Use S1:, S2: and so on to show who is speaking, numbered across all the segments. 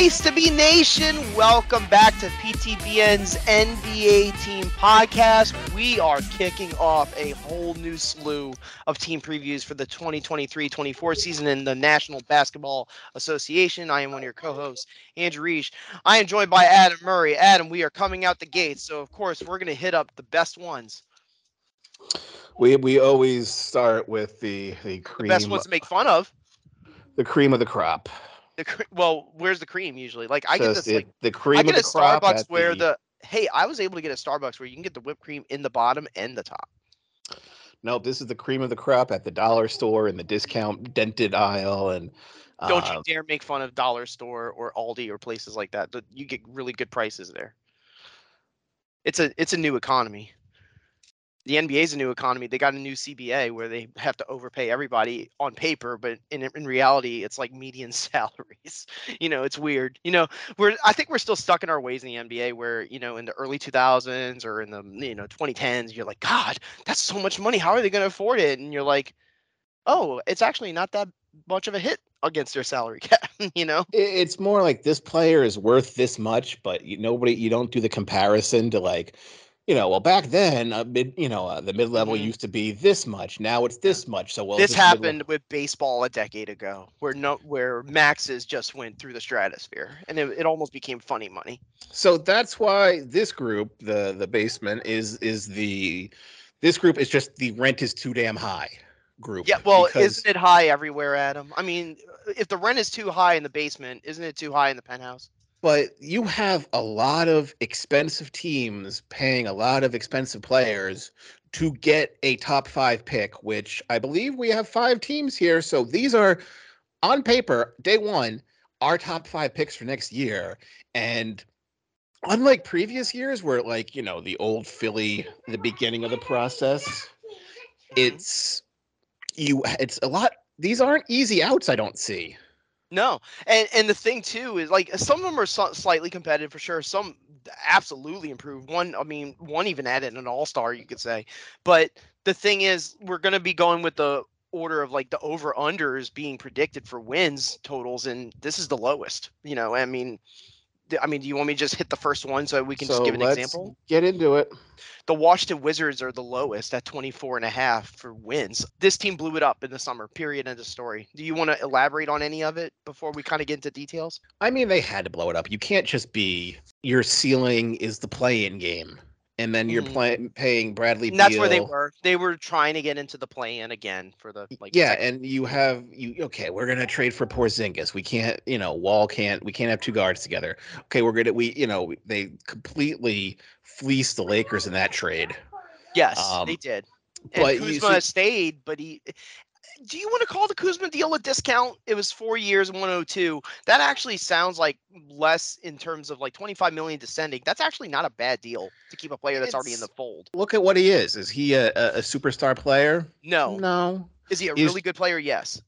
S1: Place to be nation. Welcome back to PTBN's NBA Team Podcast. We are kicking off a whole new slew of team previews for the 2023-24 season in the National Basketball Association. I am one of your co-hosts, Andrew Reich. I am joined by Adam Murray. Adam, we are coming out the gates, so of course we're going to hit up the best ones.
S2: We we always start with the the cream.
S1: The best ones to make fun of.
S2: The cream of the crop.
S1: The well, where's the cream usually? Like I get
S2: Just
S1: this like
S2: the cream
S1: I get
S2: of
S1: a
S2: the crop
S1: Starbucks where the hey, I was able to get a Starbucks where you can get the whipped cream in the bottom and the top.
S2: Nope, this is the cream of the crop at the dollar store in the discount dented aisle and
S1: Don't
S2: uh,
S1: you dare make fun of Dollar Store or Aldi or places like that. Th- You get really good prices there. It's a it's a new economy. The NBA is a new economy. They got a new CBA where they have to overpay everybody on paper, but in in reality, it's like median salaries. You know, it's weird. You know, we're I think we're still stuck in our ways in the NBA where you know in the early 2000s or in the you know 2010s, you're like, God, that's so much money. How are they going to afford it? And you're like, oh, it's actually not that much of a hit against their salary cap. you know.
S2: it's more like this player is worth this much, but you, nobody you don't do the comparison to like, you know, well back then uh, mid you know uh, the mid level
S1: Mhm.
S2: used to be this much, now it's this much. So well
S1: this
S2: mid-level-
S1: happened with baseball a decade ago, where no, where maxes just went through the stratosphere, and it, it almost became funny money.
S2: So that's why this group, the the basement, is is the this group is just the rent is too damn high group.
S1: Yeah, well,
S2: because-
S1: isn't it high everywhere, Adam? I mean, if the rent is too high in the basement, isn't it too high in the penthouse?
S2: But you have a lot of expensive teams paying a lot of expensive players to get a top five pick, which I believe we have five teams here. So these are on paper, day one, our top five picks for next year. And unlike previous years where like, you know, the old Philly, the beginning of the process, it's you it's a lot these aren't easy outs, I don't see.
S1: No, and and the thing too is like some of them are slightly competitive for sure. Some absolutely improved. One, I mean, one even added an all star, you could say. But the thing is, we're gonna be going with the order of like the over unders being predicted for wins totals, and this is the lowest. You know, I mean, I mean, do you want me to just hit the first one so we can just give an
S2: let's
S1: example?
S2: Get into it.
S1: The Washington Wizards are the lowest at 24 and a half for wins. This team blew it up in the summer. Period. End of story. Do you want to elaborate on any of it before we kind of get into details?
S2: I mean, they had to blow it up. You can't just be your ceiling is the play-in game, and then you're
S1: Mhm.
S2: play, paying Bradley.
S1: And that's where they were. They were trying to get into the play-in again for the like.
S2: Yeah,
S1: second-
S2: and you have you okay. We're gonna trade for Porzingis. We can't, you know, Wall can't. We can't have two guards together. Okay, we're gonna. We, you know, they completely fleeced the Lakers in that trade.
S1: yes,
S2: um,
S1: they did. And
S2: but
S1: Kuzma
S2: see-
S1: stayed, but he. Do you want to call the Kuzma deal a discount? It was four years, 102. That actually sounds like less in terms of like 25 million descending. That's actually not a bad deal to keep a player that's already in the fold.
S2: Look at what he is. Is he a, a, a superstar player?
S1: No.
S2: No.
S1: Is he a
S2: He's-
S1: really good player? Yes.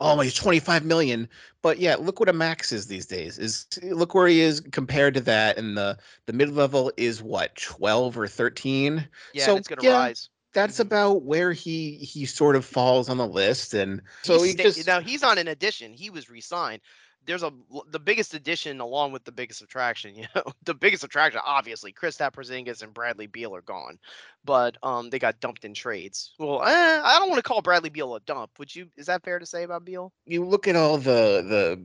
S2: Oh, he's 25 million. But yeah, look what a max is these days. Is look where he is compared to that. And the the mid level is what 12 or 13.
S1: Yeah,
S2: So,
S1: and it's gonna
S2: yeah,
S1: rise.
S2: That's about where he he sort of falls on the list. And so
S1: He's
S2: he just
S1: now he's on an addition. He was re-signed. There's a the biggest addition along with the biggest subtraction. You know, the biggest subtraction obviously Kristaps Porzingis and Bradley Beal are gone, but um they got dumped in trades. Well, eh, I don't want to call Bradley Beal a dump. Would you? Is that fair to say about Beal?
S2: you look at all the the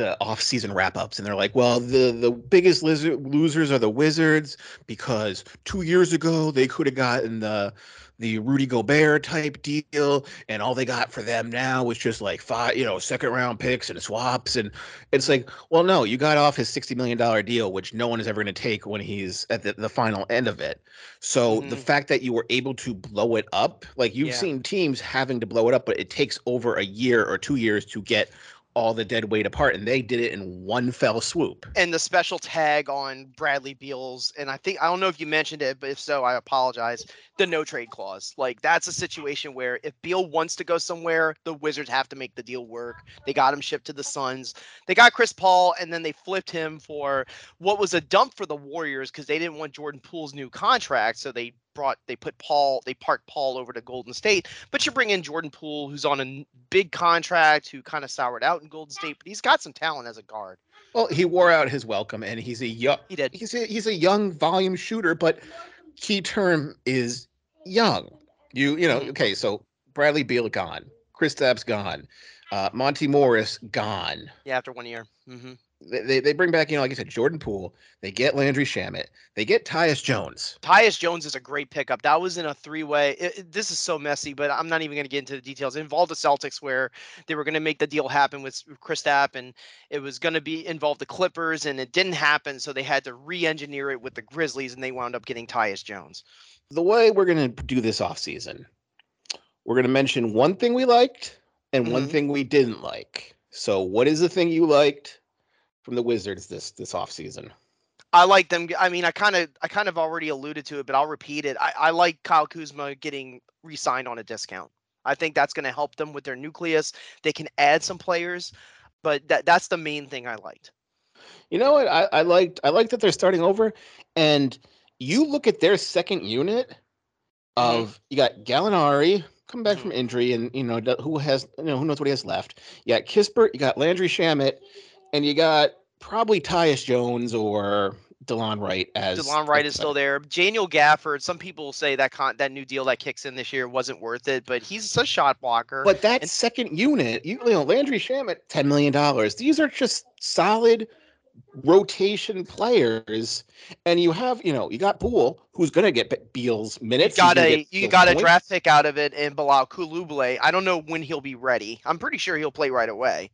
S2: the off-season wrap-ups and they're like well the the biggest lizard, losers are the wizards because two years ago they could have gotten the the rudy gobert type deal and all they got for them now was just like five you know second round picks and swaps and it's like well no you got off his 60 million dollar deal which no one is ever going to take when he's at the, the final end of it so the
S1: Mhm.
S2: fact that you were able to blow it up like you've
S1: Yeah.
S2: seen teams having to blow it up but it takes over a year or two years to get all the dead weight apart, and they did it in one fell swoop.
S1: and the special tag on Bradley Beals, and I think I don't know if you mentioned it, but if so, I apologize. The no trade clause, like that's a situation where if Beal wants to go somewhere, the Wizards have to make the deal work. They got him shipped to the Suns. They got Chris Paul, and then they flipped him for what was a dump for the Warriors because they didn't want Jordan Poole's new contract, so they brought they put Paul they parked Paul over to Golden State. But you bring in Jordan Poole, who's on a big contract, who kind of soured out in Golden State, but he's got some talent as a guard.
S2: Well, he wore out his welcome, and he's a young
S1: He did.
S2: he's a, he's a young volume shooter, but key term is young. You you know
S1: Mhm.
S2: okay, so Bradley Beal gone, Kristaps gone, uh, Monte Morris gone.
S1: Yeah, after one year. hmm
S2: They, they they bring back you know like I said Jordan Poole. They get Landry Shamet. They get Tyus Jones.
S1: Tyus Jones is a great pickup. That was in a three-way. It, it- this is so messy, but I'm not even going to get into the details. It involved the Celtics, where they were going to make the deal happen with Chris Kristaps, and it was going to be involved the Clippers, and it didn't happen. So they had to re-engineer it with the Grizzlies, and they wound up getting Tyus Jones.
S2: The way we're gonna do this off season, we're gonna mention one thing we liked and one
S1: Mhm.
S2: thing we didn't like. So what is the thing you liked from the Wizards this this off season?
S1: I like them. I mean, I kind of, I kind of already alluded to it, but I'll repeat it. I, I like Kyle Kuzma getting re-signed on a discount. I think that's going to help them with their nucleus. They can add some players, but that that's the main thing I liked.
S2: You know what? I, I liked I liked that they're starting over, and you look at their second unit mm-hmm. of you got Gallinari coming back from mm-hmm. injury, and you know who has you know who knows what he has left. You got Kispert, you got Landry Shamet, and you got probably Tyus Jones or Delon Wright as
S1: DeLon Wright is still there. Daniel Gafford. Some people say that con- that new deal that kicks in this year wasn't worth it, but he's a shot blocker.
S2: But that
S1: And-
S2: second unit, you, you know, Landry Shamet, ten million dollars. These are just solid rotation players, and you have, you know, you got Poole, who's going to get Beal's minutes. he's
S1: got a you got a draft pick out of it, and Bilal Koulibaly. I don't know when he'll be ready. I'm pretty sure he'll play right away.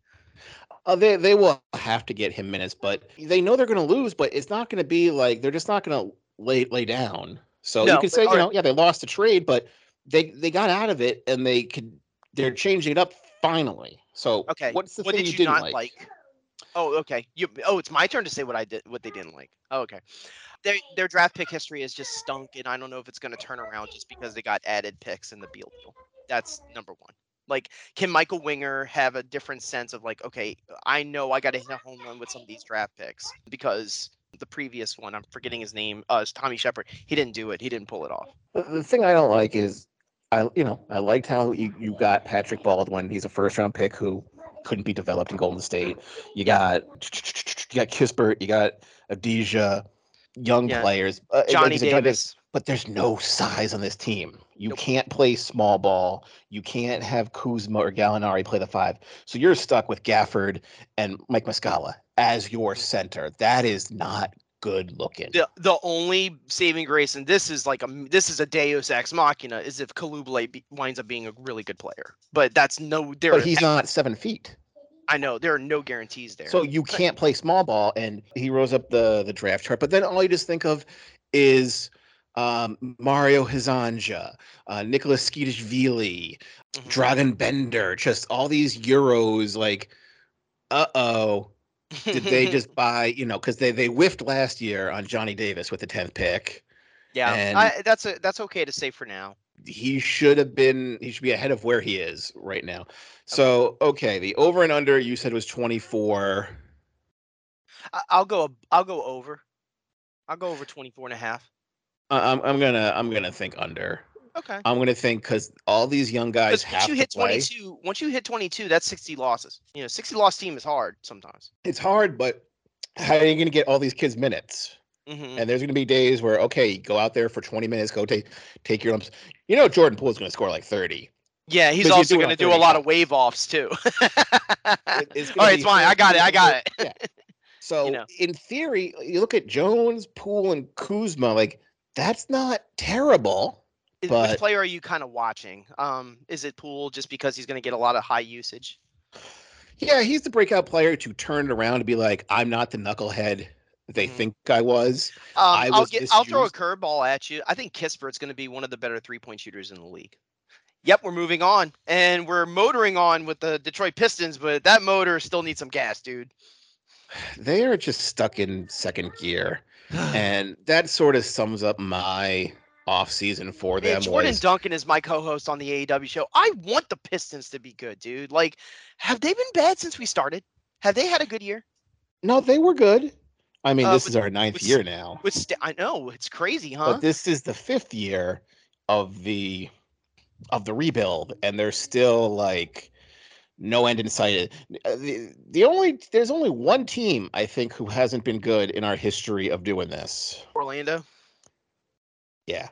S2: Uh, they they will have to get him minutes, but they know they're going to lose. But it's not going to be like they're just not going to lay lay down. So
S1: No,
S2: you could say, you know, yeah, they lost the trade, but they they got out of it, and they could they're changing it up finally. So
S1: Okay.
S2: what's the
S1: what
S2: thing
S1: did
S2: you,
S1: you,
S2: didn't
S1: not
S2: like?
S1: like? Oh, okay. You oh, it's my turn to say what I did, what they didn't like. Oh, okay. Their their draft pick history has just stunk, and I don't know if it's going to turn around just because they got added picks in the Beal deal. That's number one. Like, can Michael Winger have a different sense of like, okay, I know I got to hit a home run with some of these draft picks because the previous one, I'm forgetting his name, uh, is Tommy Sheppard. He didn't do it. He didn't pull it off.
S2: The, thing I don't like is, I you know I liked how you, you got Patrick Baldwin. He's a first round pick who couldn't be developed in Golden State. You got you got Kispert. You got Avdija, young
S1: Yeah.
S2: players. Uh,
S1: Johnny
S2: you said, Johnny
S1: Davis.
S2: But there's no size on this team. You
S1: Nope.
S2: can't play small ball. You can't have Kuzma or Gallinari play the five. So you're stuck with Gafford and Mike Muscala as your center. That is not good looking.
S1: the the only saving grace, and this is like a this is a Deus ex machina, is if Koulibaly, winds up being a really good player. But that's no there.
S2: But he's not seven feet.
S1: I know there are no guarantees there.
S2: So you can't play small ball, and he rose up the the draft chart. But then all you just think of is um, Mario Hezonja, uh, Nikoloz Tskitishvili,
S1: Mhm.
S2: Dragan Bender, just all these Euros. Like, uh oh, did they just buy? You know, because they they whiffed last year on Johnny Davis with the tenth pick.
S1: yeah, I, that's a that's okay to say for now.
S2: He should have been. He should be ahead of where he is right now. So okay, the over and under you said was twenty four.
S1: I'll go I'll go over. I'll go over 24 and a half.
S2: I'm I'm gonna I'm gonna think under.
S1: Okay.
S2: I'm gonna think because all these young guys have
S1: once you
S2: to
S1: hit
S2: play.
S1: 22, once you hit 22, that's 60 losses. You know, 60 loss team is hard sometimes.
S2: It's hard, but how are you gonna get all these kids minutes?
S1: hmm
S2: And there's gonna be days where okay, go out there for 20 minutes, go take take your lumps. You know, Jordan Poole is gonna score like 30.
S1: Yeah, he's also going to do a
S2: 30
S1: lot of wave offs too.
S2: It- it's
S1: All right, it's fine. I got it. I got it.
S2: Yeah. So
S1: know.
S2: in theory, you look at Jones, Poole, and Kuzma. Like that's not terrible.
S1: Is-
S2: but-
S1: Which player are you kind of watching? Um, is it Poole just because he's going to get a lot of high usage?
S2: Yeah, he's the breakout player to turn it around to be like, I'm not the knucklehead they
S1: Mhm.
S2: think I was.
S1: Um,
S2: I
S1: I'll get. I'll throw a curveball at you. I think Kispert's going to be one of the better three point shooters in the league. Yep, we're moving on, and we're motoring on with the Detroit Pistons, but that motor still needs some gas, dude.
S2: They are just stuck in second gear, and that sort of sums up my off season for them.
S1: Jordan
S2: was,
S1: Duncan is my co-host on the AEW show. I want the Pistons to be good, dude. Like, have they been bad since we started? Have they had a good year?
S2: no, they were good. I mean,
S1: Uh,
S2: this
S1: with-
S2: is our ninth
S1: with
S2: year now,
S1: With st- I know it's crazy, huh?
S2: but this is the fifth year of the of the rebuild, and they're still like no end in sight. Uh, The, the only there's only one team I think who hasn't been good in our history of doing this.
S1: Orlando.
S2: Yeah.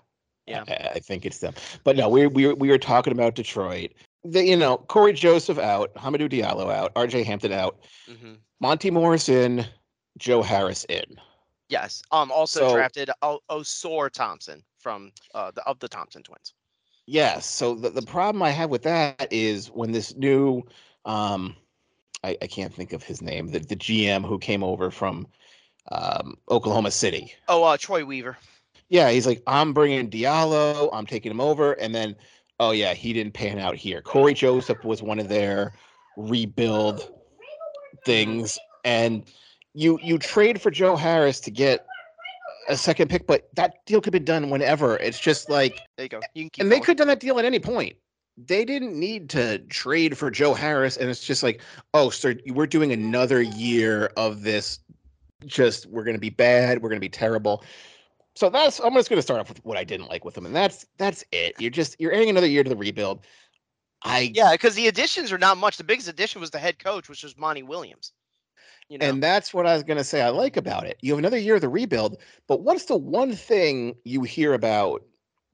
S1: Yeah.
S2: I, I think it's them. But no, we we we were talking about Detroit. The, you know, Cory Joseph out, Hamidou Diallo out, RJ Hampton out,
S1: hmm
S2: Monte Morris in, Joe Harris in.
S1: Yes. Um. Also
S2: So-
S1: drafted o- Ausar Thompson from uh the of the Thompson twins.
S2: Yes. So the, the problem I have with that is when this new um I, I can't think of his name, the, the GM who came over from um Oklahoma City.
S1: Oh, uh, Troy Weaver.
S2: Yeah, he's like, I'm bringing Diallo, I'm taking him over, and then, oh yeah, he didn't pan out here. Cory Joseph was one of their rebuild things, and you you trade for Joe Harris to get a second pick, but that deal could be done whenever. It's just like,
S1: There you go. You can keep
S2: and they
S1: going.
S2: could have done that deal at any point. They didn't need to trade for Joe Harris, and it's just like, oh, sir, we're doing another year of this. Just we're gonna be bad. We're gonna be terrible. So that's I'm just gonna start off with what I didn't like with them, and that's that's it. You're just you're adding another year to the rebuild. I
S1: Yeah, because the additions are not much. The biggest addition was the head coach, which was Monty Williams. You know,
S2: and that's what I was gonna say. I like about it. You have another year of the rebuild, but what's the one thing you hear about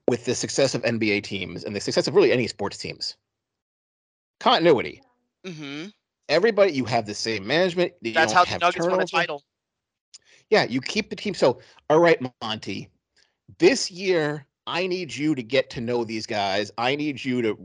S2: with the success of NBA teams and the success of really any sports teams? Continuity.
S1: hmm
S2: everybody you have the same management
S1: that's how the Nuggets won a title.
S2: yeah you keep the team so all right monty this year i need you to get to know these guys i need you to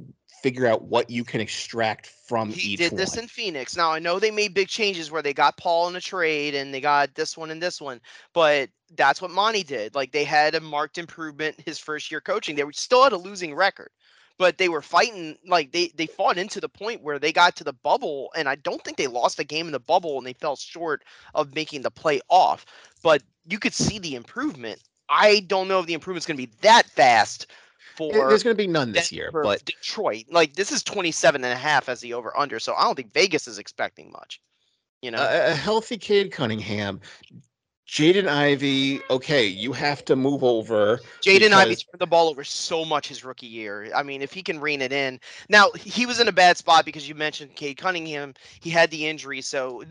S2: figure out what you can extract from
S1: He
S2: each
S1: did
S2: one
S1: this in Phoenix. Now I know they made big changes where they got Paul in a trade and they got this one and this one, but that's what Monty did. Like they had a marked improvement his first year coaching. They were still had a losing record, but they were fighting. Like they they fought into the point where they got to the bubble, and I don't think they lost a game in the bubble, and they fell short of making the play off. But you could see the improvement. I don't know if the improvement's going to be that fast for
S2: there's going to be none this year but
S1: Detroit. Like this is 27 and a half as the over under. So I don't think Vegas is expecting much. You know,
S2: a, a healthy Cade Cunningham, Jaden Ivey, Okay, you have to move over.
S1: Jaden Ivey
S2: because-
S1: turned the ball over so much his rookie year. I mean, if he can rein it in. Now, he was in a bad spot because you mentioned Cade Cunningham. He had the injury, so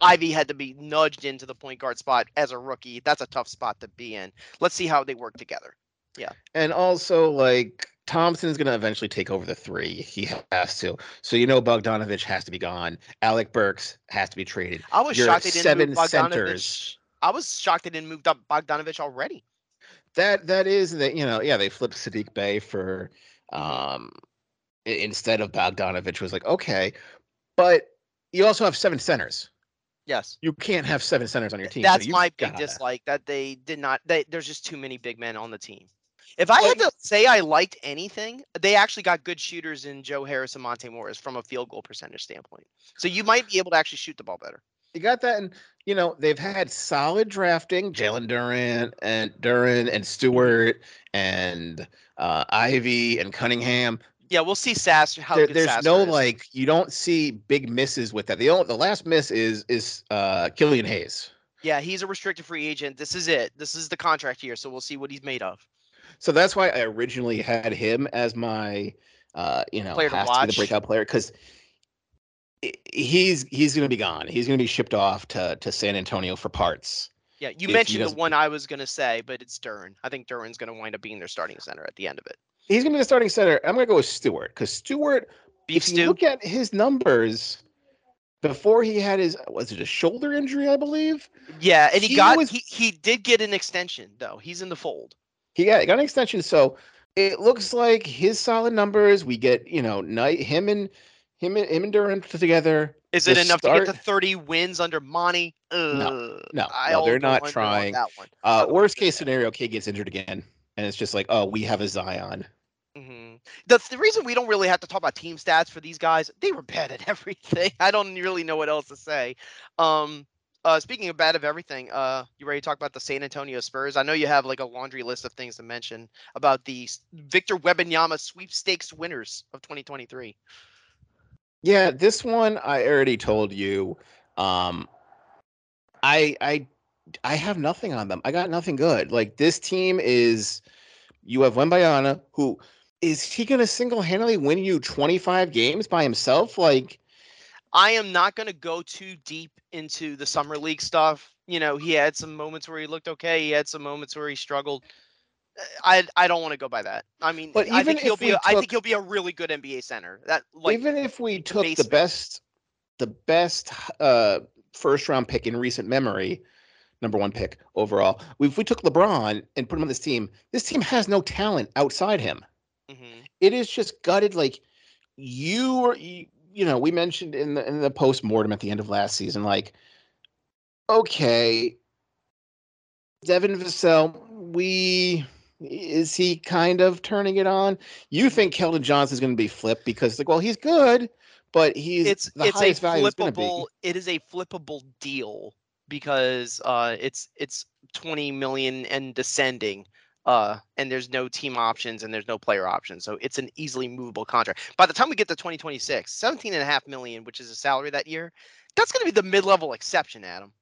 S1: Ivey had to be nudged into the point guard spot as a rookie. That's a tough spot to be in. Let's see how they work together.
S2: And also, like Thompson's going to eventually take over the three. He has to. So you know, Bogdanovich has to be gone. Alec Burks has to be traded.
S1: I was
S2: Your
S1: shocked they didn't
S2: seven
S1: move Bogdanovich.
S2: centers.
S1: I was shocked they didn't move up Bogdanovich already.
S2: That that is that you know yeah they flipped Saddiq Bey for um instead of Bogdanovich was like okay, but you also have seven centers.
S1: Yes.
S2: You can't have seven centers on your team.
S1: That's
S2: you
S1: my big
S2: gotta-
S1: dislike that they did not. They, there's just too many big men on the team. If I had to say I liked anything, they actually got good shooters in Joe Harris and Monte Morris from a field goal percentage standpoint. So you might be able to actually shoot the ball better.
S2: You got that, and you know they've had solid drafting. Jalen Duren and Duren and Stewart and uh, Ivey and Cunningham.
S1: Yeah, we'll see Sass how
S2: There-
S1: good
S2: there's
S1: Sasser
S2: no
S1: is.
S2: like you don't see big misses with that. The only, the last miss is is uh, Killian Hayes.
S1: Yeah, he's a restricted free agent. This is it. This is the contract year, so we'll see what he's made of.
S2: So that's why I originally had him as my, uh, you know,
S1: Player
S2: has to be the breakout player because he's he's going to be gone. He's going to be shipped off to to San Antonio for parts.
S1: Yeah, you mentioned the one I was gonna say, but it's Duren. I think Duren's gonna wind up being their starting center at the end of it.
S2: He's going to be the starting center. I'm going to go with Stewart because Stewart.
S1: Beef
S2: if you look at his numbers before he had his was it a shoulder injury? I believe
S1: Yeah, and he,
S2: he
S1: got
S2: was-
S1: he, he did get an extension though. He's in the fold.
S2: He got, got an extension. So it looks like his solid numbers. We get you know night him and him and him and Duren together.
S1: Is it enough to get to 30 wins under Monty? Ugh,
S2: no,
S1: I
S2: no, they're not trying.
S1: That one.
S2: Uh, worst case scenario, Kid gets injured again, and it's just like, oh, we have a Zion.
S1: hmm The, the reason we don't really have to talk about team stats for these guys, they were bad at everything. I don't really know what else to say. Um, uh, speaking of bad of everything, uh, you ready to talk about the San Antonio Spurs? I know you have like a laundry list of things to mention about the Victor Wembanyama sweepstakes winners of 2023.
S2: Yeah, this one I already told you. Um, I I I have nothing on them. I got nothing good. Like this team is. You have Wembanyama, who is he going to single handedly win you 25 games by himself? Like,
S1: I am not going to go too deep into the summer league stuff. You know, he had some moments where he looked okay. He had some moments where he struggled. Uh, I I don't want to go by that. I mean,
S2: But
S1: I think he'll be. A, I think he'll be a really good NBA center. That like
S2: even if we took the best, the best uh, first round pick in recent memory, number one pick overall, if we took LeBron and put him on this team, this team has no talent outside him.
S1: mhm.
S2: it is just gutted like you were you, you know we mentioned in the in the post mortem at the end of last season like okay Devin Vassell we is he kind of turning it on you think Keldon Johnson is going to be flipped because like well he's good but he's
S1: it's
S2: the
S1: it's a
S2: value is going to be
S1: flippable. It is a flippable deal because uh, it's it's 20 million and descending. Uh, and there's no team options and there's no player options. So it's an easily movable contract. By the time we get to 2026, 17 and a half million, which is a salary that year, that's going to be the mid-level exception, Adam.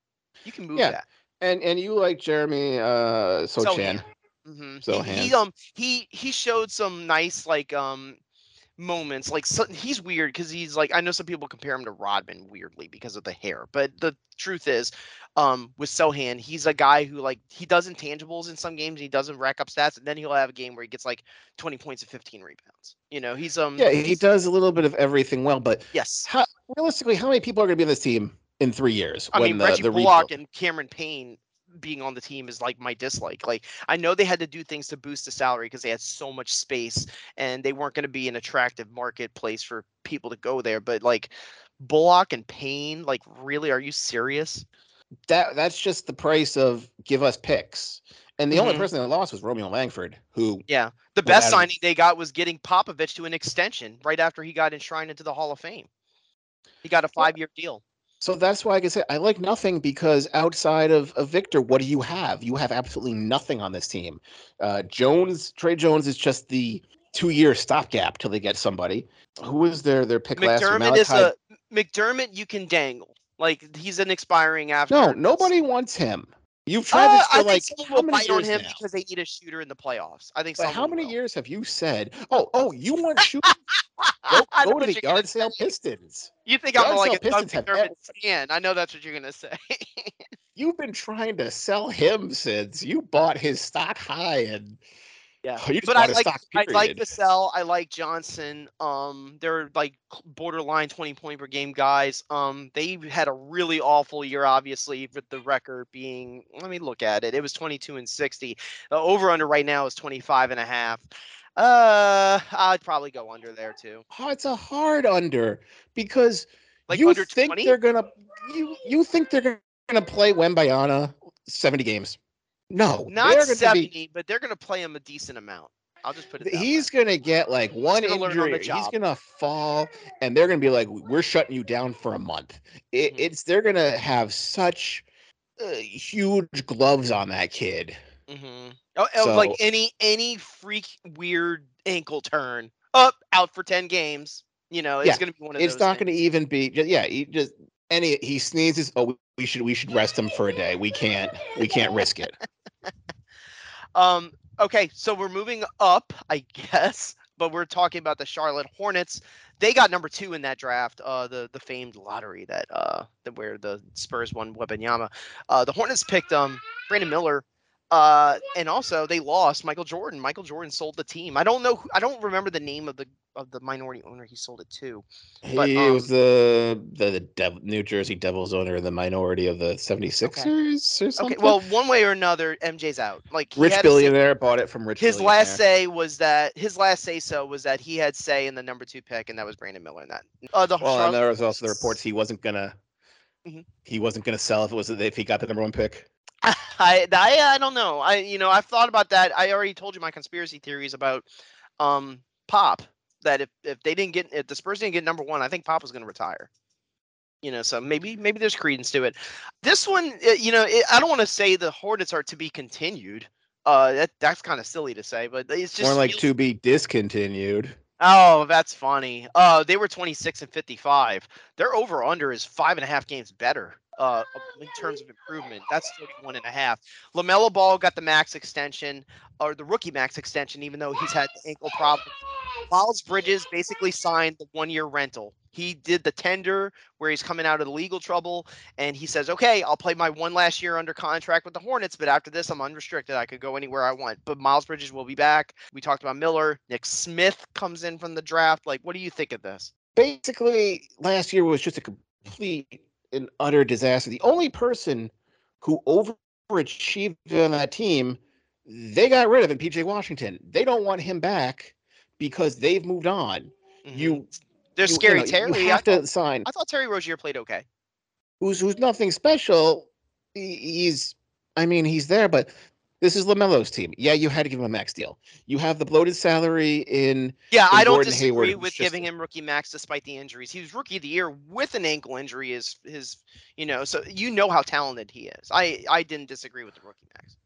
S1: You can move
S2: Yeah.
S1: that.
S2: and and you like Jeremy uh Sochan
S1: hmm
S2: So
S1: he, he um he he showed some nice like um moments like so, he's weird because he's like I know some people compare him to Rodman weirdly because of the hair, but the truth is, um with Sochan he's a guy who like he does intangibles in some games he doesn't rack up stats and then he'll have a game where he gets like 20 points and 15 rebounds. You know he's um
S2: yeah he does a little bit of everything well but
S1: yes.
S2: how realistically how many people are going to be on this team in 3 years
S1: I
S2: when
S1: mean
S2: the,
S1: Reggie
S2: the
S1: Bullock
S2: rebuild-
S1: and Cameron Payne being on the team is like my dislike. Like I know they had to do things to boost the salary because they had so much space and they weren't going to be an attractive marketplace for people to go there. But like Bullock and Payne, like really, are you serious?
S2: that that's just the price of give us picks. And the only
S1: Mhm.
S2: person that lost was Romeo Langford, who
S1: Yeah, the best signing they got was getting Popovich to an extension right after he got enshrined into the Hall of Fame. He got a five-year deal.
S2: So that's why I can say I like nothing because outside of, of Victor, what do you have? You have absolutely nothing on this team. Uh, Jones, Tre Jones is just the two year stopgap till they get somebody. Who was their their pick last year?
S1: McDermott is a McDermott. You can dangle like he's an expiring after.
S2: no, nobody wants him. You've tried
S1: Uh,
S2: this for like how many
S1: bite on
S2: years
S1: him
S2: now?
S1: because they need a shooter in the playoffs. I think.
S2: But how many
S1: will.
S2: years have you said, "Oh, oh, you want shooting? Go, go to the yard sale
S1: say.
S2: Pistons."
S1: You think
S2: Yard
S1: I'm like a Doug
S2: Pistons have
S1: McDermott fan? I know that's what you're gonna say.
S2: You've been trying to sell him since you bought his stock high, and
S1: yeah,
S2: Oh,
S1: but I like I like. Vassell. I like Johnson. Um, they're like borderline 20 point per game guys. Um, they had a really awful year, obviously, with the record being. Let me look at it. It was 22 and 60. The over under right now is 25 and a half. Uh, I'd probably go under there too.
S2: oh, it's a hard under because
S1: Like
S2: you think
S1: 20?
S2: they're gonna you you think they're gonna play Wembanyama seventy games. No,
S1: Not 70,
S2: be.
S1: but they're going to play him a decent amount. I'll just put it. That
S2: He's gonna get like one
S1: gonna learn on
S2: injury. He's gonna fall, and they're gonna be like, "We're shutting you down for a month." It,
S1: Mhm.
S2: It's they're gonna have such uh, huge gloves on that kid.
S1: Mm-hmm. Oh, oh, like any any freak weird ankle turn up out for 10 games. You know, it's
S2: Yeah,
S1: going to be one of those.
S2: It's not gonna even be. Just, yeah, he just any he sneezes. Oh, we should we should rest him for a day. We can't we can't risk it.
S1: Um. Okay, so we're moving up, I guess, but we're talking about the Charlotte Hornets. They got number two in that draft, uh, the the famed lottery that uh, that where the Spurs won Wembanyama. Uh, the Hornets picked um Brandon Miller, uh, and also they lost Michael Jordan. Michael Jordan sold the team. I don't know. I don't remember the name of the of the minority owner he sold it to. But,
S2: he was
S1: um,
S2: the the, the Dev- New Jersey Devils owner, in the minority of the 76ers or something.
S1: Okay, well, one way or another, MJ's out. Like
S2: rich
S1: a say-
S2: billionaire bought it from rich.
S1: his last say was that his last say so was that he had say in the number two pick, and that was Brandon Miller. In that, uh, the
S2: Well, and
S1: Charlotte
S2: there was also the reports he wasn't gonna.
S1: Mhm.
S2: He wasn't gonna sell if it was if he got the number one pick.
S1: I, I I don't know. I you know I've thought about that. I already told you my conspiracy theories about um Pop that if if they didn't get if the Spurs didn't get number one, I think Pop was going to retire. You know, so maybe maybe there's credence to it. This one, uh, you know, it, I don't want to say the Hornets are to be continued. Uh, that that's kind of silly to say, but it's just
S2: More like to be discontinued.
S1: Oh, that's funny. Uh, they were 26 and 55. Their over under is five and a half games better. Uh, in terms of improvement, that's 31 and a half. Lamelo Ball got the max extension, or the rookie max extension, even though he's had ankle problems. Miles Bridges basically signed the one-year rental. He did the tender where he's coming out of the legal trouble, and he says, "Okay, I'll play my one last year under contract with the Hornets, but after this, I'm unrestricted. I could go anywhere I want." But Miles Bridges will be back. We talked about Miller. Nick Smith comes in from the draft. Like, what do you think of this?
S2: Basically, last year was just a complete and utter disaster. The only person who overachieved on that team, they got rid of him, PJ Washington. They don't want him back because they've moved on.
S1: Mhm.
S2: You
S1: there's
S2: you- you
S1: scary
S2: know, you
S1: Terry. I
S2: have to
S1: thought,
S2: sign
S1: I thought Terry Rozier played okay.
S2: who's who's nothing special. He- He's, I mean, he's there, but this is Lamelo's team. Yeah, you had to give him a max deal. You have the bloated salary in.
S1: Yeah, I don't
S2: Gordon
S1: disagree
S2: Hayward
S1: with giving him rookie max despite the injuries. He was rookie of the year with an ankle injury. Is his, you know, so you know how talented he is. I I didn't disagree with the rookie max.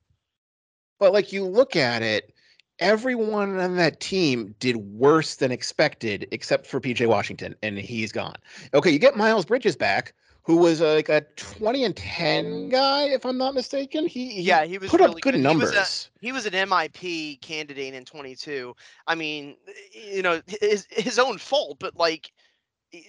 S2: But like you look at it, everyone on that team did worse than expected, except for PJ Washington, and he's gone. Okay, you get Miles Bridges back, who was uh, like a twenty and ten guy, if I'm not mistaken. He, he
S1: Yeah, he was
S2: put
S1: really
S2: up good
S1: good. He was a-
S2: numbers.
S1: He was an MIP candidate in 22. I mean, you know, his his own fault, but like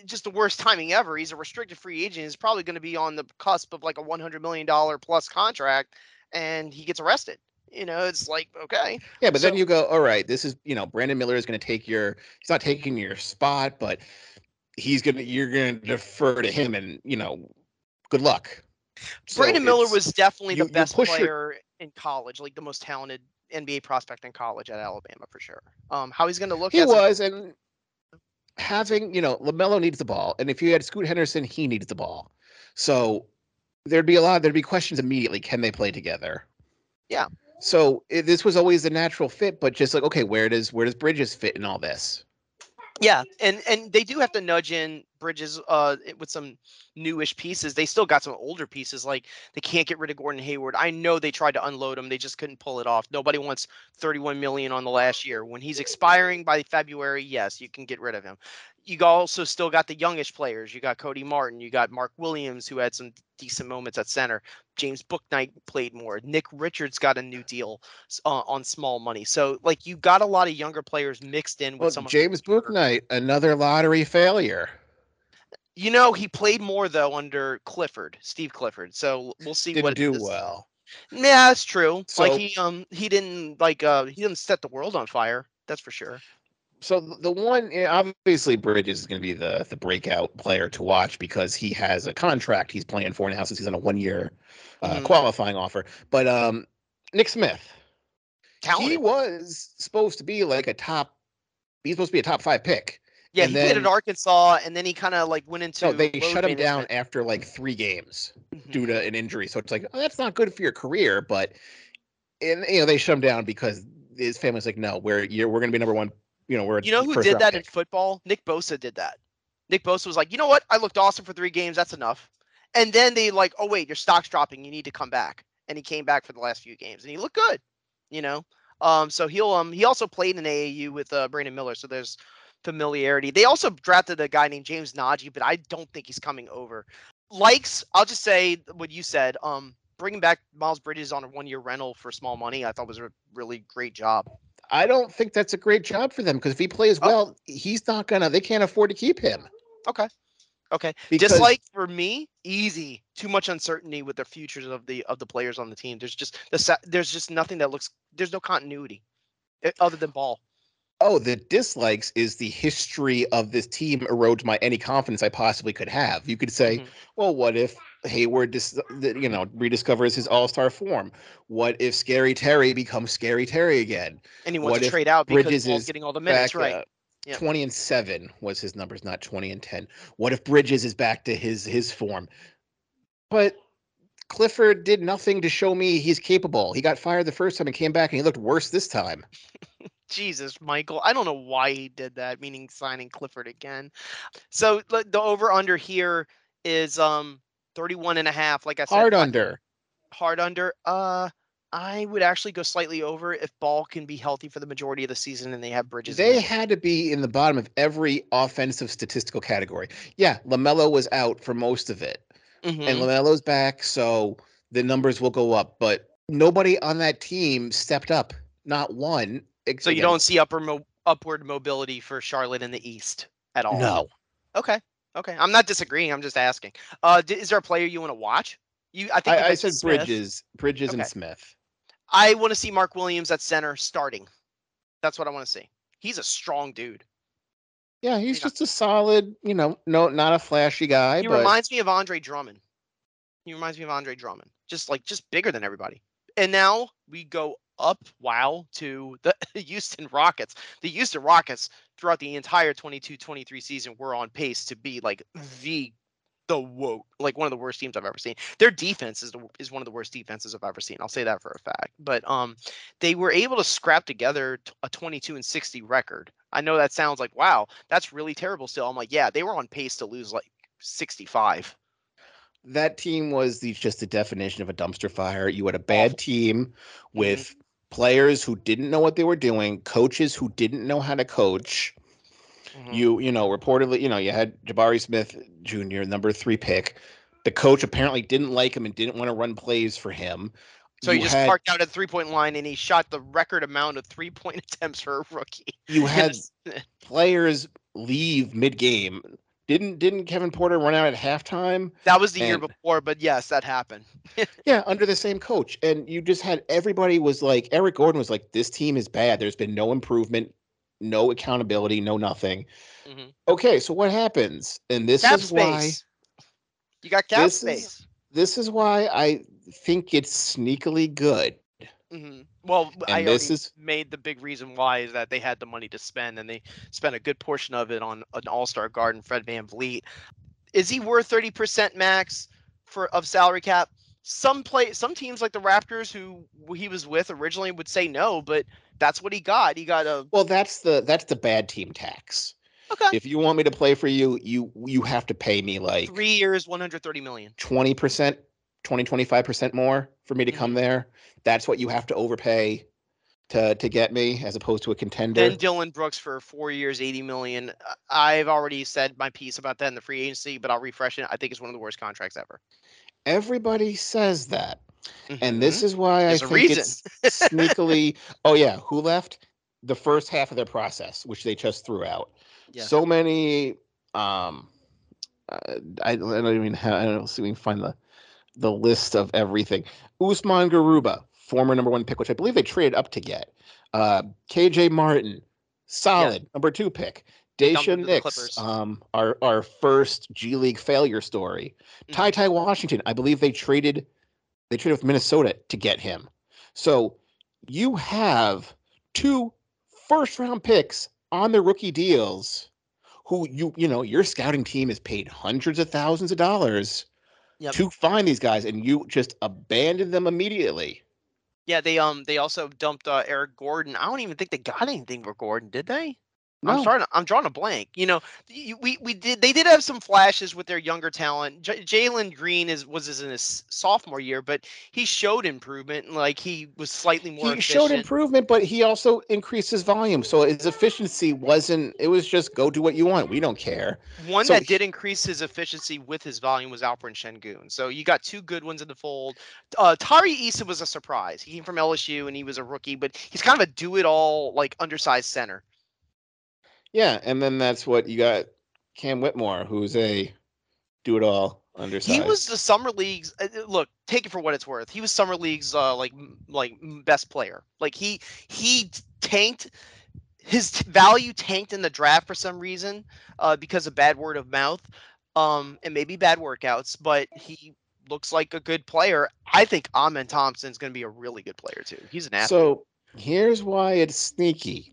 S1: just the worst timing ever. He's a restricted free agent. He's probably going to be on the cusp of like a 100 million dollar plus contract, and he gets arrested. You know, it's like okay,
S2: Yeah, but then you go, all right, this is you know, Brandon Miller is going to take your. He's not taking your spot, but he's gonna. You're gonna defer to him, and you know, good luck. So
S1: Brandon Miller was definitely
S2: you-
S1: the best
S2: push your-
S1: player in college, like the most talented NBA prospect in college at Alabama for sure. Um, how he's going to look?
S2: He
S1: as a-
S2: was, and having you know, Lamelo needs the ball, and if you had Scoot Henderson, he needs the ball. So there'd be a lot. There'd be questions immediately. Can they play together?
S1: Yeah.
S2: So it, this was always the natural fit, but just like okay, where does where does Bridges fit in all this?
S1: Yeah, and and they do have to nudge in Bridges uh with some newish pieces. They still got some older pieces like they can't get rid of Gordon Hayward. I know they tried to unload him, they just couldn't pull it off. Nobody wants 31 million on the last year. When he's expiring by February, yes, you can get rid of him. You also still got the youngish players. You got Cody Martin, you got Mark Williams who had some decent moments at center. James Bouknight played more. Nick Richards got a new deal uh, on small money. So like you got a lot of younger players mixed in with
S2: Well,
S1: some of
S2: James Bouknight, another lottery failure.
S1: You know, he played more though under Clifford, Steve Clifford. So we'll see
S2: Didn't
S1: what
S2: do well.
S1: Yeah, that's true.
S2: So-
S1: like he um he didn't like uh he didn't set the world on fire. That's for sure.
S2: So the one, obviously, Bridges is going to be the the breakout player to watch because he has a contract he's playing for now since he's on a one year uh,
S1: Mhm.
S2: qualifying offer. But um, Nick Smith, he was supposed to be like a top. He's supposed to be a top five pick.
S1: yeah,
S2: and
S1: he played at arkansas, and then he kind of like went into.
S2: No, they shut him down after like three games
S1: Mhm.
S2: due to an injury. So it's like oh, that's not good for your career. But and you know they shut him down because his family's like, no, we're you're, we're going to be number one. You know, we're
S1: You know who did that in football? Nick Bosa did that. Nick Bosa was like, you know what? I looked awesome for three games. That's enough. And then they like, oh wait, your stock's dropping. You need to come back. And he came back for the last few games, and he looked good. You know, um, so he'll um he also played in AAU with uh, Brandon Miller, so there's familiarity. They also drafted a guy named James Nnaji, but I don't think he's coming over. Likes, I'll just say what you said. Um, bringing back Miles Bridges on a one-year rental for small money, I thought was a really great job.
S2: I don't think that's a great job for them because if he plays
S1: Oh.
S2: well, he's not gonna. They can't afford to keep him.
S1: Okay. Okay.
S2: Because
S1: just like for me, easy. Too much uncertainty with the futures of the of the players on the team. There's just the there's just nothing that looks. There's no continuity, eh, other than ball.
S2: Oh, the dislikes is the history of this team erodes my any confidence I possibly could have. You could say,
S1: Mhm.
S2: well, what if Hayward, dis- you know, rediscovers his All Star form? What if Scary Terry becomes Scary Terry again?
S1: And he wants
S2: What
S1: to trade out because
S2: Bridges is
S1: getting all the minutes,
S2: Back,
S1: right?
S2: uh,
S1: Yeah.
S2: Twenty and seven was his numbers, not twenty and ten. What if Bridges is back to his his form? But Clifford did nothing to show me he's capable. He got fired the first time and came back and he looked worse this time.
S1: Jesus, Michael. I don't know why he did that, meaning signing Clifford again. So the over under here is um 31 and a half. Like I said,
S2: Hard under.
S1: hard under. Uh I would actually go slightly over if Ball can be healthy for the majority of the season and they have Bridges.
S2: They had to be in the bottom of every offensive statistical category. Yeah, Lamelo was out for most of it, and
S1: Mhm.
S2: Lamelo's back, so the numbers will go up. But nobody on that team stepped up. Not one.
S1: So you
S2: again,
S1: don't see upper mo- upward mobility for Charlotte in the East at all.
S2: No.
S1: Okay. Okay. I'm not disagreeing. I'm just asking. Uh, d- is there a player you want to watch? You, I think
S2: I, I said
S1: Smith.
S2: Bridges, Bridges and Smith.
S1: I want to see Mark Williams at center starting. That's what I want to see. He's a strong dude.
S2: Yeah, he's just a solid, you know, no, not a flashy guy,
S1: He
S2: but
S1: reminds me of Andre Drummond. He reminds me of Andre Drummond, just like just bigger than everybody. And now we go up, wow, to the Houston Rockets. The Houston Rockets throughout the entire 22-23 season were on pace to be like the the whoa, like one of the worst teams I've ever seen. Their defense is the, is one of the worst defenses I've ever seen. I'll say that for a fact. But um, they were able to scrap together a 22 and 60 record. I know that sounds like wow, that's really terrible. Still, I'm like, yeah, they were on pace to lose like 65.
S2: that team was the just the definition of a dumpster fire. You had a bad team with players who didn't know what they were doing, coaches who didn't know how to coach.
S1: Mhm.
S2: You, you know, reportedly, you know, you had Jabari Smith Jr., number three pick. The coach apparently didn't like him and didn't want to run plays for him.
S1: So he
S2: You
S1: just
S2: had-
S1: parked out at three point line and he shot the record amount of three point attempts for a rookie.
S2: you had players leave mid game. Didn't didn't Kevin Porter run out at halftime?
S1: that was the year before, but yes, that happened.
S2: Yeah, under the same coach. And you just had everybody was like Eric Gordon was like, This team is bad. There's been no improvement, no accountability, no nothing.
S1: Mhm.
S2: Okay, so what happens? And this
S1: Cap
S2: is why.
S1: You got cap
S2: This is-
S1: space.
S2: this is why I think it's sneakily good.
S1: Hmm Well, I
S2: this is-
S1: made the big reason why is that they had the money to spend and they spent a good portion of it on an All Star guard and Fred VanVleet. Is he worth thirty percent max for of salary cap? Some play, some teams like the Raptors, who he was with originally, would say no, but that's what he got. He got a
S2: Well, that's the that's the bad team tax.
S1: okay
S2: If you want me to play for you, you you have to pay me like
S1: three years, one hundred thirty million.
S2: 20%, 20, 25% more for me to come
S1: Mhm.
S2: there. That's what you have to overpay to to get me as opposed to a contender.
S1: Then Dillon Brooks for four years, eighty million. I've already said my piece about that in the free agency, but I'll refresh it. I think it's one of the worst contracts ever.
S2: Everybody says that. And this is why
S1: Mm-hmm. There's
S2: I think it's sneakily. Oh yeah, who left? The first half of their process, which they just threw out.
S1: Yeah.
S2: So many. Um, uh, I, I don't even have. I don't see if we can find the the list of everything. Usman Garuba, former number one pick, which I believe they traded up to get. Uh, KJ Martin, solid number two pick.
S1: dumped him
S2: Daisha
S1: to the
S2: Nix, um, our our first G League failure story.
S1: Mhm.
S2: Ty Ty Washington, I believe they traded they traded with Minnesota to get him. So you have two first round picks on the rookie deals who you you know your scouting team is paid hundreds of thousands of dollars
S1: Yep.
S2: to find these guys and you just abandon them immediately.
S1: Yeah, they um they also dumped uh, Eric Gordon. I don't even think they got anything for Gordon, did they? I'm
S2: No.
S1: starting. I'm drawing a blank. You know, we we did. They did have some flashes with their younger talent. J- Jalen Green is was is in his sophomore year, but he showed improvement. Like he was slightly more.
S2: He showed improvement, but he also increased his volume. So his efficiency wasn't it was just go do what you want. We don't care.
S1: One
S2: So
S1: that
S2: he-
S1: did increase his efficiency with his volume was Alperen Sengun. So you got two good ones in the fold. Uh, Tari Eason was a surprise. He came from LSU and he was a rookie, but he's kind of a do-it-all, like undersized center.
S2: Yeah, and then that's what you got Cam Whitmore, who's a do it all undersized.
S1: He was the summer league's. uh, uh, Look, take it for what it's worth. He was summer league's uh, like like best player. Like he he tanked. His t- value tanked in the draft for some reason uh, because of bad word of mouth um, and maybe bad workouts. But he looks like a good player. I think Amen Thompson's going to be a really good player too. He's an athlete.
S2: So here's why it's sneaky.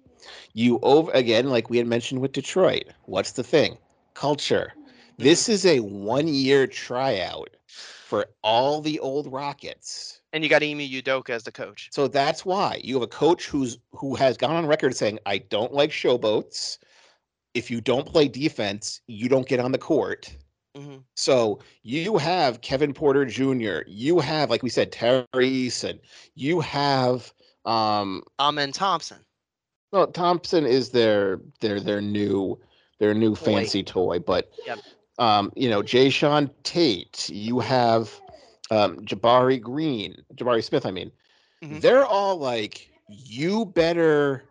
S2: You over again, like we had mentioned with Detroit. What's the thing? Culture. This is a one year tryout for all the old Rockets.
S1: And you got Ime Udoka as the coach.
S2: So that's why you have a coach who's who has gone on record saying, "I don't like showboats. If you don't play defense, you don't get on the court."
S1: hmm
S2: So you have Kevin Porter Jr. You have, like we said, Tari Eason. You have um
S1: Amen Thompson.
S2: Well, Thompson is their their their new their new
S1: Toy.
S2: fancy toy, but
S1: Yep.
S2: um, you know, Jae'Sean Tate, you have um Jabari Green, Jabari Smith, I mean.
S1: Mhm.
S2: They're all like, you better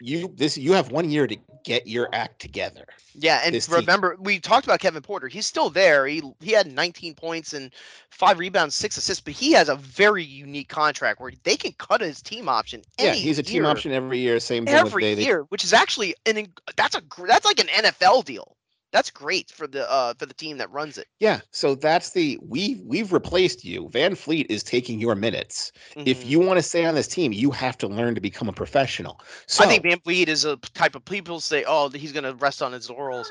S2: you this you have one year to get your act together.
S1: Yeah, and
S2: This team.
S1: remember we talked about Kevin Porter. He's still there. He he had 19 points and five rebounds, six assists, but he has a very unique contract where they can cut his team option.
S2: Yeah, he's a team
S1: year,
S2: option every year. Same thing with
S1: every year, which is actually an that's a that's like an NFL deal. That's great for the uh for the team that runs it.
S2: Yeah, so that's the we we've replaced you. VanVleet is taking your minutes. If
S1: Mhm.
S2: you want to stay on this team, you have to learn to become a professional. So
S1: I think VanVleet is a type of people say, oh, he's going to rest on his laurels.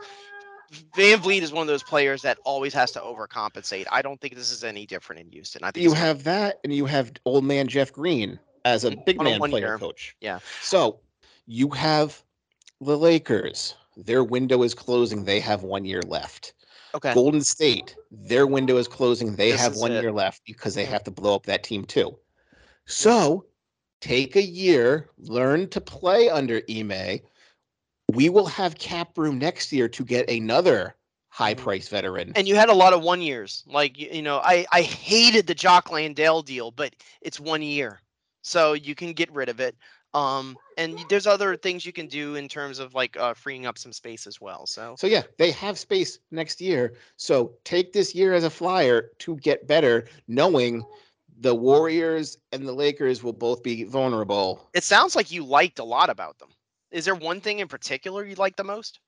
S1: VanVleet is one of those players that always has to overcompensate. I don't think this is any different in Houston. I think
S2: you have that, and you have old man Jeff Green as a
S1: Mhm,
S2: big man player coach.
S1: Yeah.
S2: So you have the Lakers. Their window is closing. They have one year left.
S1: okay.
S2: Golden State, their window is closing. They
S1: This
S2: have one
S1: it.
S2: year left because they have to blow up that team too. So take a year, learn to play under Ime. We will have cap room next year to get another high
S1: Mhm.
S2: price veteran.
S1: And you had a lot of one years. Like you, you know, I I hated the Jock Landale deal, but it's one year, so you can get rid of it. Um, and there's other things you can do in terms of like uh, freeing up some space as well. So
S2: So yeah, they have space next year. So take this year as a flyer to get better, knowing the Warriors and the Lakers will both be vulnerable.
S1: it sounds like you liked a lot about them. Is there one thing in particular you like the most?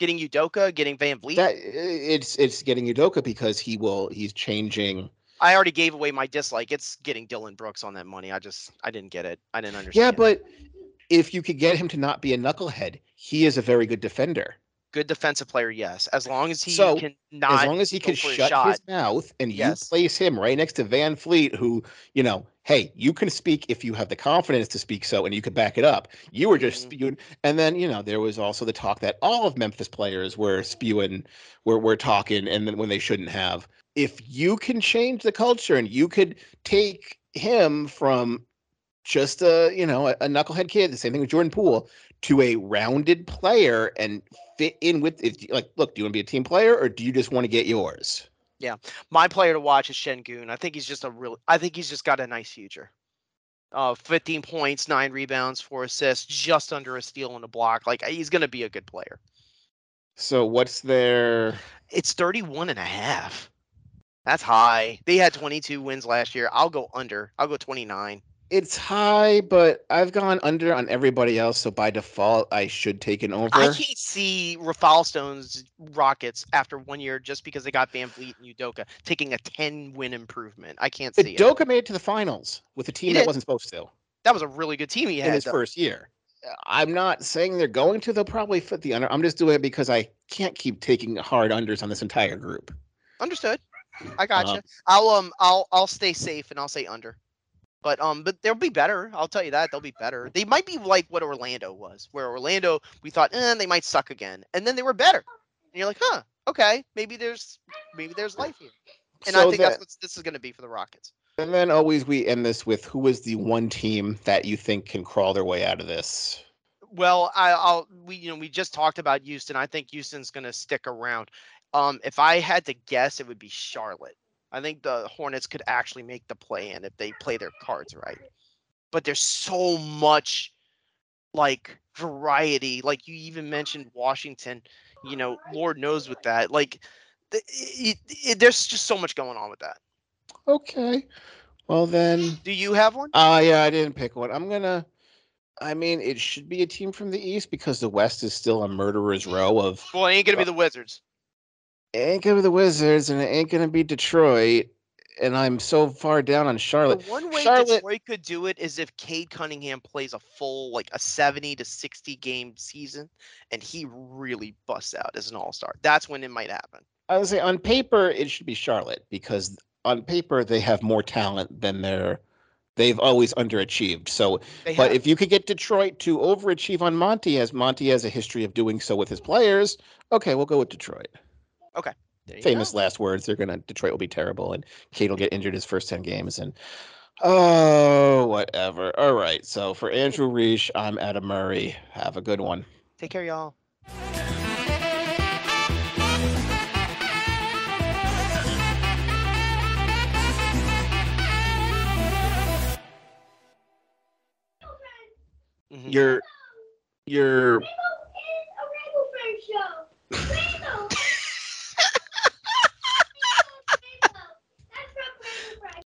S1: Getting Udoka, getting VanVleet.
S2: That it's it's getting Udoka because he will he's changing.
S1: I already gave away my dislike. It's getting Dillon Brooks on that money. I just I didn't get it. I didn't understand.
S2: Yeah,
S1: it.
S2: but if you could get him to not be a knucklehead, he is a very good defender.
S1: good defensive player, yes. As long as he
S2: So,
S1: can not
S2: as long as he can shut
S1: shot.
S2: his mouth and
S1: Yes.
S2: you place him right next to VanVleet, who, you know, hey, you can speak if you have the confidence to speak so and you could back it up. You were just
S1: Mhm.
S2: spewing. And then, you know, there was also the talk that all of Memphis players were spewing, were, were talking, and then when they shouldn't have. If you can change the culture and you could take him from just a, you know, a, a knucklehead kid, the same thing with Jordan Poole, to a rounded player and fit in with it. Like, look, do you want to be a team player or do you just want to get yours? Yeah.
S1: My player to watch is Sengun. I think he's just a real. I think he's just got a nice future. Uh, 15 points, nine rebounds, four assists, just under a steal and a block. Like he's gonna be a good player.
S2: So what's their
S1: It's 31 and a half. That's high. They had 22 wins last year. I'll go under. I'll go 29.
S2: it's high, but I've gone under on everybody else, so by default I should take an over.
S1: I can't see Rafael Stone's Rockets after one year just because they got VanVleet and Udoka taking a 10 win improvement. I can't see it.
S2: Doka made it to the finals with a team that wasn't supposed to
S1: That was a really good team he had in
S2: his
S1: though.
S2: first year. I'm not saying they're going to. They'll probably fit the under. I'm just doing it because I can't keep taking hard unders on this entire group.
S1: Understood. I got you.
S2: Um,
S1: I'll um I'll I'll stay safe and I'll say under. But um but they'll be better. I'll tell you that they'll be better. They might be like what Orlando was, where Orlando we thought eh, they might suck again, and then they were better. And you're like, huh, okay, maybe there's maybe there's life here. And I
S2: So
S1: think that's what this is going to be for the Rockets.
S2: And then always we end this with who is the one team that you think can crawl their way out of this?
S1: Well, I, I'll we you know we just talked about Houston. I think Houston's going to stick around. Um, if I had to guess, it would be Charlotte. I think the Hornets could actually make the play in if they play their cards right. But there's so much like variety. Like you even mentioned Washington. You know, Lord knows with that. Like the, it, it, there's just so much going on with that.
S2: Okay. Well then
S1: Do you have one?
S2: uh yeah, I didn't pick one. I'm gonna I mean it should be a team from the East because the West is still a murderer's row of
S1: Well, it ain't gonna be the Wizards.
S2: Ain't gonna be the Wizards and it ain't gonna be Detroit. And I'm so far down on Charlotte.
S1: The one way
S2: Charlotte-
S1: Detroit could do it is if Cade Cunningham plays a full, like a 70 to 60 game season, and he really busts out as an all star. That's when it might happen.
S2: I would say on paper it should be Charlotte because on paper they have more talent than they're they've always underachieved. So, but if you could get Detroit to overachieve on Monty, as Monty has a history of doing so with his players, okay, we'll go with Detroit.
S1: There you
S2: Famous
S1: go.
S2: last words. They're gonna Detroit will be terrible, and Cade will get injured his first ten games, and oh whatever. All right. So for Andrew Reich, I'm Adam Murray. Have a good one.
S1: Take care, y'all. Mhm.
S2: Your your